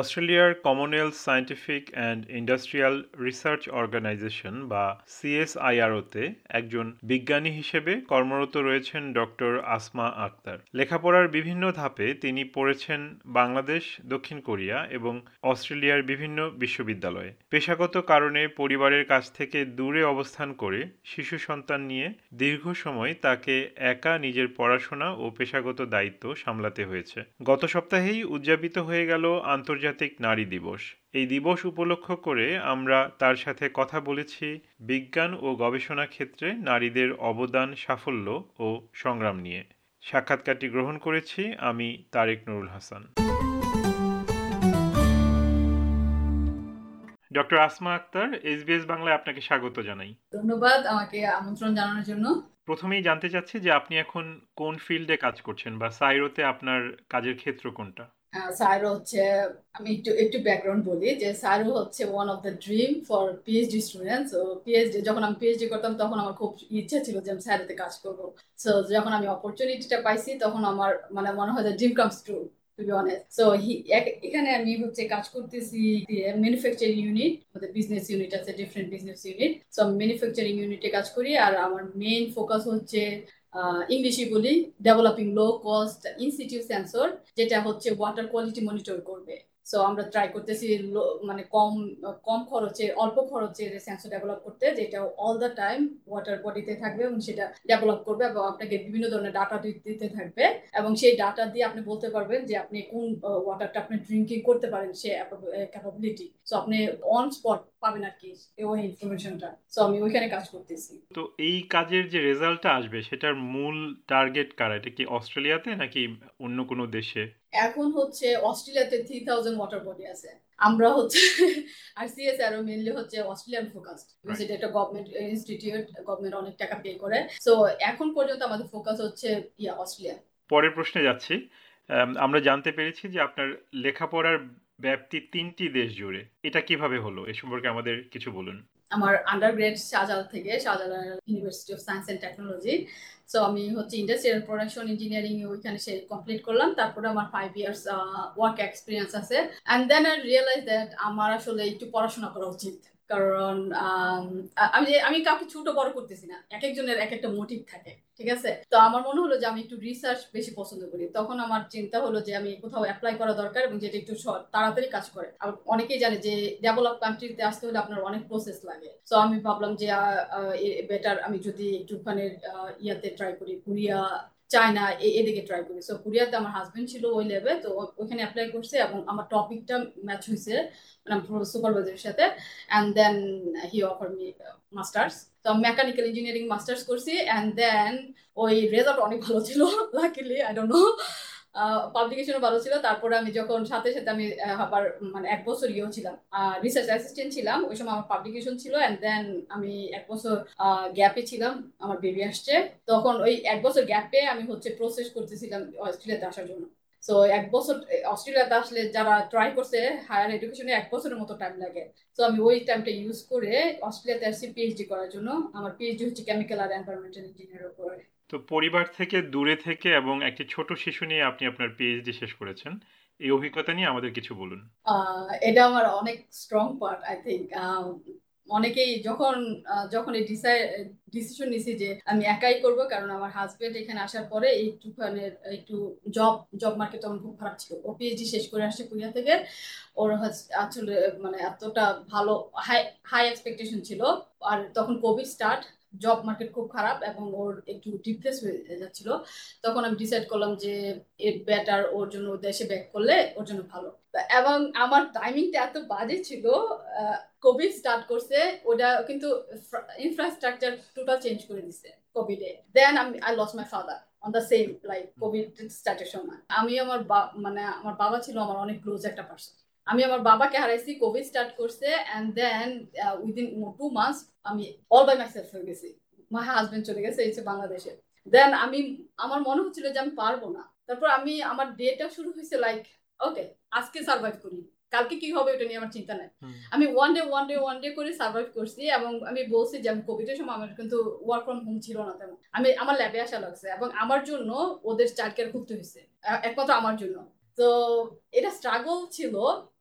অস্ট্রেলিয়ার Commonwealth Scientific and Industrial Research Organisation বা সিএসআইআরওতে একজন বিজ্ঞানী হিসেবে কর্মরত রয়েছেন ডক্টর আসমা আক্তার। লেখাপড়ার বিভিন্ন ধাপে তিনি পড়েছেন বাংলাদেশ, দক্ষিণ কোরিয়া এবং অস্ট্রেলিয়ার বিভিন্ন বিশ্ববিদ্যালয়ে। পেশাগত কারণে পরিবারের কাছ থেকে দূরে অবস্থান করে শিশু সন্তান নিয়ে দীর্ঘ সময় তাকে একা নিজের পড়াশোনা ও পেশাগত দায়িত্ব সামলাতে হয়েছে। গত সপ্তাহেই উদযাপিত হয়ে গেল আন্তর্জাতিক আন্তর্জাতিক নারী দিবস। এই দিবস উপলক্ষ করে আমরা তার সাথে কথা বলেছি বিজ্ঞান ও গবেষণা ক্ষেত্রে নারীদের অবদান সাফল্য ও সংগ্রাম নিয়ে। সাক্ষাৎকারটি গ্রহণ করেছি আমি তারেক নুরুল হাসান। ডক্টর আসমা আক্তার এসবিএস বাংলায় আপনাকে স্বাগত জানাই। ধন্যবাদ আমাকে আমন্ত্রণ জানানোর জন্য। প্রথমেই জানতে চাচ্ছি যে আপনি এখন কোন ফিল্ডে কাজ করছেন বা সাইরোতে আপনার কাজের ক্ষেত্র কোনটা? সাইরো হচ্ছে, আমি একটু একটু ব্যাকগ্রাউন্ড বলি যে স্যারও হচ্ছে one of the dream for PhD students O PhD যখন আমি পিএইচডি করতাম তখন আমার খুব ইচ্ছা ছিল যে আমি সাইরোতে কাজ করব। সো যখন আমি অপরচুনিটিটা পাইছি তখন আমার মানে মনে হয় যে dream comes true to be honest so এখানে আমি হচ্ছে কাজ করতেছি ম্যানুফ্যাকচারিং ইউনিট আমাদের বিজনেস ইউনিট আছে ডিফারেন্ট বিজনেস ইউনিট সো আমি ম্যানুফ্যাকচারিং ইউনিটে কাজ করি আর আমার মেইন ফোকাস হচ্ছে ইংলিশে বলি developing low cost institute sensor যেটা হচ্ছে ওয়াটার কোয়ালিটি মনিটর করবে। সো আমরা ট্রাই করতেছি মানে কম কম খরচে, অল্প খরচে যে সেন্সর ডেভেলপ করতে, যেটা অল দ্য টাইম ওয়াটার বডিতে থাকবে এবং সেটা ডেভেলপ করবে এবং আপনাকে বিভিন্ন ধরনের ডাটা দিতে থাকবে। এবং সেই ডাটা দিয়ে আপনি বলতে পারবেন যে আপনি কোন ওয়াটারটা আপনি ড্রিঙ্কিং করতে পারেন, সে ক্যাপাবিলিটি সো আপনি অন স্পট পাবেন আর কি ওই ইনফরমেশনটা সো আমি ওইখানে কাজ করতেছি। তো এই কাজের যে রেজাল্টটা আসবে, সেটার মূল টার্গেট কারা? এটা কি অস্ট্রেলিয়াতে নাকি অন্য কোনো দেশে? এখন হচ্ছে অস্ট্রেলিয়াতে থ্রি থাউজেন্ড ওয়াটার বডি আছে। আমরা হচ্ছে আর সিএস আরও মেনলি হচ্ছে অস্ট্রেলিয়ান ফোকাসড সেটা একটা গভর্নমেন্ট ইনস্টিটিউট গভর্নমেন্ট অনেক টাকা পে করে। সো এখন পর্যন্ত আমাদের ফোকাস হচ্ছে ইয়া অস্ট্রেলিয়া। পরের প্রশ্নে যাচ্ছি। আমরা জানতে পেরেছি যে আপনার লেখাপড়ার ব্যাপ্তি তিনটি দেশ জুড়ে। এটা কীভাবে হলো? এ সম্পর্কে আমাদের কিছু বলুন। আমার আন্ডারগ্রেড শাহজালাল থেকে Shahjalal University of Science and Technology so আমি হচ্ছে ইন্ডাস্ট্রিয়াল প্রোডাকশন ইঞ্জিনিয়ারিং ওইখানে সে কমপ্লিট করলাম। তারপরে আমার ফাইভ ইয়ার্স ওয়ার্ক এক্সপিরিয়েন্স আছে। And then I realise that আমার আসলে একটু পড়াশোনা করা উচিত। কারণ, আমি আমি কাউকে ছোট বড় করতেছি না। এক একজনের এক একটা মোটিভ থাকে, ঠিক আছে? তো আমার মনে হলো যে আমি একটু রিসার্চ বেশি পছন্দ করি। তখন আমার চিন্তা হলো যে আমি কোথাও অ্যাপ্লাই করা দরকার এবং যেটা একটু তাড়াতাড়ি কাজ করে। আর অনেকেই জানে যে ডেভেলপ কান্ট্রিতে আসতে হলে আপনার অনেক প্রসেস লাগে। তো আমি ভাবলাম যে বেটার আমি যদি একটুখানি ইয়াতে ট্রাই করি। কোরিয়া চায়না এদিকে ট্রাই করি। সো কোরিয়াতে আমার হাজবেন্ড ছিল ওই লেভে তো ওইখানে অ্যাপ্লাই করছে এবং আমার টপিকটা ম্যাচ হয়েছে মানে সুপারভাইজারের সাথে। And then he offer me masters তো মেকানিক্যাল ইঞ্জিনিয়ারিং মাস্টার্স করছি। অ্যান্ড দেন ওই রেজাল্ট অনেক ভালো ছিল লাকিলি আই ডোন্ট নো পাবলিকেশনও ভালো ছিল। তারপরে আমি যখন সাথে সাথে আমি আবার মানে এক বছর ইয়েও ছিলাম। রিসার্চ অ্যাসিস্ট্যান্ট ছিলাম। ওই সময় আমার পাবলিকেশন ছিল অ্যান্ড দেন আমি এক বছর গ্যাপে ছিলাম। আমার বেবি আসছে। তখন ওই এক বছর গ্যাপে আমি হচ্ছে প্রসেস করতেছিলাম অস্ট্রেলিয়াতে আসার জন্য। সো এক বছর অস্ট্রেলিয়াতে আসলে যারা ট্রাই করছে হায়ার এডুকেশনে এক বছরের মতো টাইম লাগে। তো আমি ওই টাইমটা ইউজ করে অস্ট্রেলিয়াতে আসছি পিএইচডি করার জন্য। আমার পিএইচডি হচ্ছে কেমিক্যাল আর এনভায়রনমেন্টাল ইঞ্জিনিয়ার উপরে। তো পরিবার থেকে দূরে থেকে এবং একটি ছোট শিশু নিয়ে আপনি আপনার পিএইচডি শেষ করেছেন, এই অভিজ্ঞতা নিয়ে আমাদের কিছু বলুন। এটা আমার অনেক স্ট্রং পার্ট আই থিঙ্ক অনেকেই যখন যখন এই ডিসিশন নিছি যে আমি একাই করব, কারণ আমার হাজবেন্ড এখানে আসার পরে একটুখানি একটু জব জব মার্কেট তখন খুব খারাপ ছিল। ও পিএইচডি শেষ করে আসছে কোরিয়া থেকে। ওর আসলে মানে এতটা ভালো হাই হাই এক্সপেকটেশন ছিল। আর তখন কোভিড স্টার্ট জব মার্কেট খুব খারাপ এবং ওর একটু ডিপ্রেস হয়ে যাচ্ছিল, তখন আমি ডিসাইড করলাম যে এর বেটার ওর জন্য দেশে ব্যাক করলে ওর জন্য ভালো। এবং আমার টাইমিংটা এত বাজে ছিল কোভিড স্টার্ট করছে, ওটা কিন্তু ইনফ্রাস্ট্রাকচার টোটাল চেঞ্জ করে দিছে কোভিডে দেন আমি I lost my father on the same like COVID স্টার্টের সময়। আমি আমার মানে আমার বাবা ছিল আমার অনেক ক্লোজ একটা পার্সন আমি আমার বাবাকে হারাইছি কোভিড স্টার্ট করছে and then within two months আমি অল বাই মাইসেলফ হয়ে গেছি। মাই হাজবেন্ড চলে গেছে এই বাংলাদেশে। দেন আমি আমার মনে হচ্ছিল যে আমি পারব না। তারপর আমি আমার ডেটা শুরু হয়েছে লাইক ওকে আজকে সার্ভাইভ করি। কালকে কি হবে ওটা নিয়ে আমার চিন্তা নাই। আমি one day one day one day করে সার্ভাইভ করছি এবং আমি বলছি যে আমি কোভিডের সময় আমার কিন্তু ওয়ার্ক ফ্রম হোম ছিল না তেমন। আমি আমার ল্যাবে আসা লাগছে এবং আমার জন্য ওদের চার কেয়ার খুঁজতে হয়েছে একমাত্র আমার জন্য। তো এটা স্ট্রাগল ছিল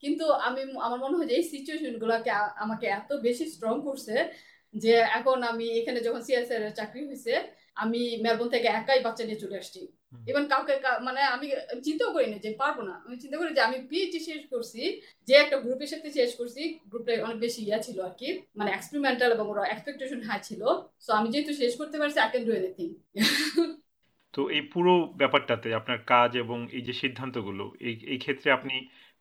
কিন্তু আমি আমার মনে হয় যে এই সিচুয়েশন গুলাকে আমাকে এত বেশি স্ট্রং করছে যে এখন আমি এখানে যখন সিএসআর এর চাকরি হয়েছে আমি মেলবোর্ন থেকে একাই বাচ্চা নিয়ে চলে আসছি। এবং কাউকে মানে আমি চিন্তাও করিনি যে পারব না। আমি চিন্তা করি যে আমি পিএইচডি শেষ করছি যে একটা গ্রুপের সাথে শেষ করছি গ্রুপটা অনেক বেশি ইয়া ছিল আর কি মানে এক্সপেরিমেন্টাল এবং ওরা এক্সপেকটেশন হাই ছিল। সো আমি যেহেতু শেষ করতে পারছি আই ক্যান ডু এনিথিং তো এই পুরো ব্যাপারটাতে আপনার কাজ এবং এই যে সিদ্ধান্তগুলো এই এই ক্ষেত্রে আপনি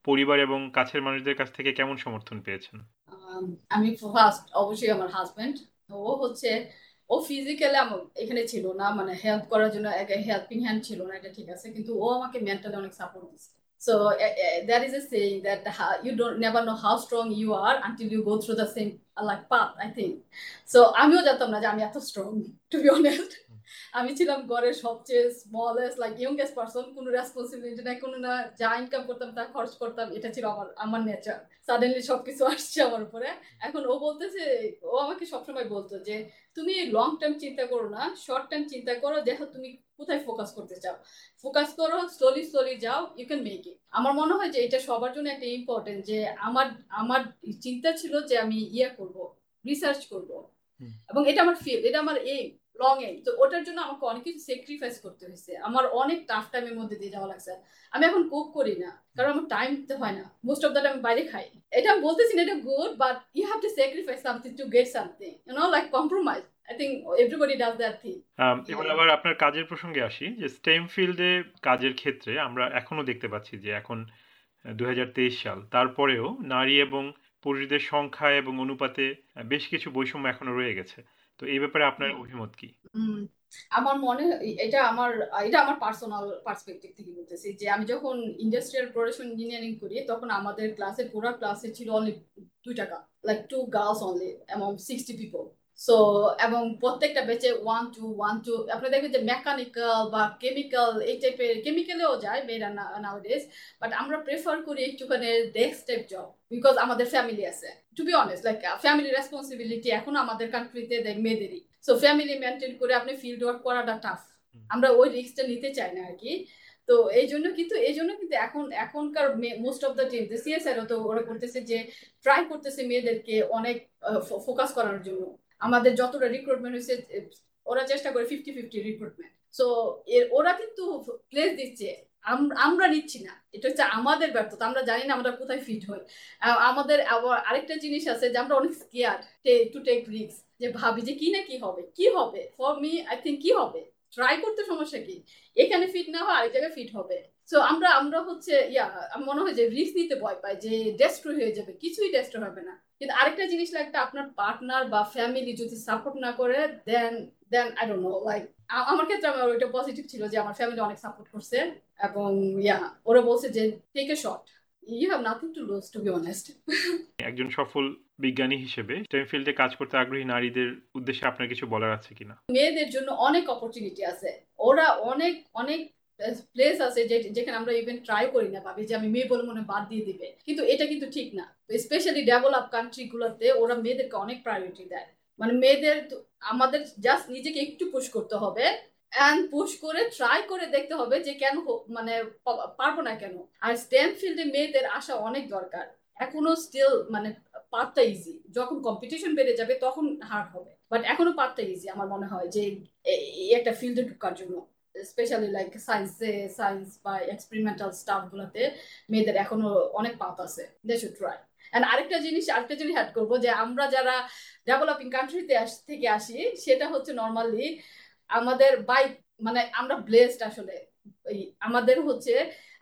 পরিবার এবং কাছের মানুষদের কাছ থেকে কেমন সমর্থন পেয়েছেন? আমি ফার্স্ট অবশ্যই আমার হাজব্যান্ড। ও হচ্ছে ও ফিজিক্যালি এখানে ছিল না মানে হেল্প করার জন্য হেল্পিং হ্যান্ড ছিল না এটা ঠিক আছে কিন্তু ও আমাকে মেন্টালি অনেক সাপোর্ট দিচ্ছে So uh, uh, that is a saying that uh, you don't never know how strong go through the same uh, like path, I think. So আমিও জানতাম না যে আমি এত স্ট্রং টু বি অনেস্ট আমি ছিলাম ঘরের সবচেয়ে স্মলেস্ট লাইক ইয়ংগেস্ট পার্সন কোনো রেসপন্সিবিলিটি নাই কোনো না যা ইনকাম করতাম তা খরচ করতাম এটা ছিল আমার আমার নেচার সাডেনলি সবকিছু আসছে আমার উপরে। এখন ও বলতেছে ও আমাকে সবসময় বলতো যে তুমি লং টার্ম চিন্তা করো না শর্ট টার্ম চিন্তা করো দেখো তুমি কোথায় ফোকাস করতে চাও। ফোকাস করো স্লোলি স্লোলি যাও ইউ ক্যান মেক ইট আমার মনে হয় যে এটা সবার জন্য একটা ইম্পর্টেন্ট যে আমার আমার চিন্তা ছিল যে আমি ইয়ে করব রিসার্চ করব। এবং এটা আমার ফিল এটা আমার এইম তো ওটার জন্য আমাকে অনেক কিছু স্যাক্রিফাইস করতে হয়েছে। আমার অনেক টাফ টাইমের মধ্যে দিয়ে যাওয়া লাগছে। আমি এখন করি না, কারণ আমার টাইম দিতে হয় না। মোস্ট অফ দ্য টাইম বাইরে খাই। এটা আমি বলতেছি না এটা good but have to sacrifice something to get something you know like compromise I think everybody does that thing এবার আবার আপনার কাজের প্রসঙ্গে আসি, যে স্টেম ফিল্ডে কাজের ক্ষেত্রে আমরা এখনও দেখতে পাচ্ছি যে এখন দুই হাজার তেইশ সাল। তারপরেও নারী এবং পুরুষদের সংখ্যা এবং অনুপাতে বেশ কিছু বৈষম্য এখনও রয়ে গেছে। তো এই ব্যাপারে আপনার অভিমত কি? আমার মনে এটা আমার এটা আমার পার্সোনাল পার্সপেক্টিভ থেকে বলতেছি যে আমি যখন ইন্ডাস্ট্রিয়াল প্রোডাকশন ইঞ্জিনিয়ারিং করি তখন আমাদের ক্লাসের পুরো ক্লাসে ছিল অনলি দুই টাকা like two girls only amount sixty people so এবং প্রত্যেকটা বেচে ওয়ান টু ওয়ান টু আপনি দেখবেন যে মেকানিক্যাল বা কেমিক্যাল এই টাইপের কেমিক্যালেও যায় মেয়েরা নাওডেজ বাট আমরা প্রেফার করি একটুখানি ডেস্ক টাইপ জব বিকজ আমাদের ফ্যামিলি আছে। To be honest like family responsibility এখন আমাদের কান্ট্রিতে দেখ মেয়েদেরই। সো ফ্যামিলি মেনটেন করে আপনি ফিল্ড ওয়ার্ক করাটা টাফ আমরা ওই রিস্কটা নিতে চাই না আর কি। তো এই জন্য কিন্তু এই জন্য কিন্তু এখন এখনকার most of the team CSR তো ওরা করতেছে যে ট্রাই করতেছে মেয়েদেরকে অনেক ফোকাস করার জন্য। আমাদের যতটা রিক্রুটমেন্ট হয়েছে ওরা চেষ্টা করে ফিফটি ফিফটি রিক্রুটমেন্ট সো এর ওরা কিন্তু প্লেস দিচ্ছে। আমরা নিচ্ছি না। এটা হচ্ছে আমাদের ব্যর্থতা। আমরা জানি না আমরা কোথায় ফিট হই। আমাদের আবার আরেকটা জিনিস আছে যে আমরা অনেক স্কেয়ার টু টেক রিক্স যে ভাবি যে কি না কি হবে? কি হবে? ফর মি আই থিঙ্ক কি হবে? ট্রাই করতে সমস্যা কি? এখানে ফিট না হয় আরেক জায়গায় ফিট হবে। সো আমরা আমরা হচ্ছে, ইয়া মনে হয় যে রিস্ক নিতে ভয় পাই যে ডেস্ট্রয় হয়ে যাবে। কিছুই ডেস্ট্রয় হবে না। কিন্তু আরেকটা জিনিস লাগবে আপনার পার্টনার বা ফ্যামিলি যদি সাপোর্ট না করে then then I don't know like আমার ক্ষেত্রে আমার ওইটা পজিটিভ ছিল যে আমার ফ্যামিলি অনেক সাপোর্ট করছে এবং ইয়া ওরা বলছে যে take a shot you have nothing to lose to be honest একজন সফল বিজ্ঞানী হিসেবে স্টেম ফিল্ডে কাজ করতে আগ্রহী নারীদের উদ্দেশ্যে আপনার কিছু বলার আছে কিনা? মেয়েদের জন্য অনেক অপরচুনিটি আছে। ওরা অনেক অনেক প্লেস আছে যেখানে আমরা ইভেন ট্রাই করি না ভাবি যে আমি মেয়ে বলে মনে বাদ দিয়ে দিবে। কিন্তু এটা কিন্তু ঠিক না। স্পেশালি ডেভেলপ কান্ট্রি গুলোতে ওরা মেয়েদেরকে অনেক প্রায়োরিটি দেয়। মানে মেয়েদের আমাদের জাস্ট নিজেকে একটু পুশ করতে হবে। অ্যান্ড পুশ করে ট্রাই করে দেখতে হবে যে কেন মানে পারব না কেন। আর স্টেম ফিল্ডে মেয়েদের আসা অনেক দরকার। এখনও স্টিল মানে পার্টটা ইজি যখন কম্পিটিশন বেড়ে যাবে তখন হার্ড হবে। বাট এখনও পার্টটা ইজি আমার মনে হয় যে এই একটা ফিল্ডে ঢুকার জন্য। স্পেশালি লাইক সায়েন্সে সায়েন্স বা এক্সপেরিমেন্টাল স্টাফগুলোতে মেয়েদের এখনও অনেক পাত আছে দে শুড ট্রাই অ্যান্ড আরেকটা জিনিস আরেকটা জিনিস অ্যাড করব যে আমরা যারা ডেভেলপিং কান্ট্রিতে আস, থেকে আসি, সেটা হচ্ছে নর্মালি আমাদের বাই মানে আমরা ব্লেসড আসলে। আমাদের হচ্ছে,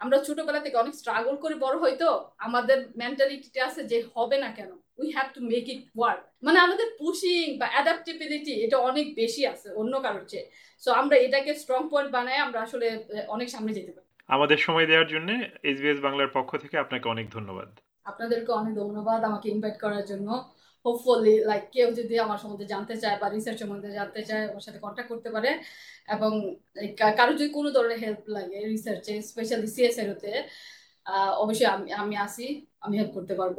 আমরা ছোটবেলা থেকে অনেক স্ট্রাগল করে বড় হয়তো আমাদের মেন্টালিটিটা আছে যে হবে না কেন? We have to make it work মানে আমাদের পুশিং বা অ্যাডাপ্টেবিলিটি এটা অনেক বেশি আছে অন্য কারোর চেয়ে। সো আমরা এটাকে স্ট্রং পয়েন্ট বানায় আমরা আসলে অনেক সামনে যেতে পারি। আমাদের সময় দেওয়ার জন্য এসবিএস বাংলার পক্ষ থেকে আপনাকে অনেক ধন্যবাদ। আপনাদেরকে অনেক ধন্যবাদ আমাকে ইনভাইট করার জন্য। হোপফুলি লাইক কেউ যদি আমার সম্বন্ধে জানতে চায় বা রিসার্চ সম্বন্ধে জানতে চায় ওর সাথে কন্ট্যাক্ট করতে পারে। এবং কারও যদি কোনো ধরনের হেল্প লাগে রিসার্চে স্পেশালি সিএসএর হতে অবশ্যই আমি আমি আসি আমি হেল্প করতে পারব।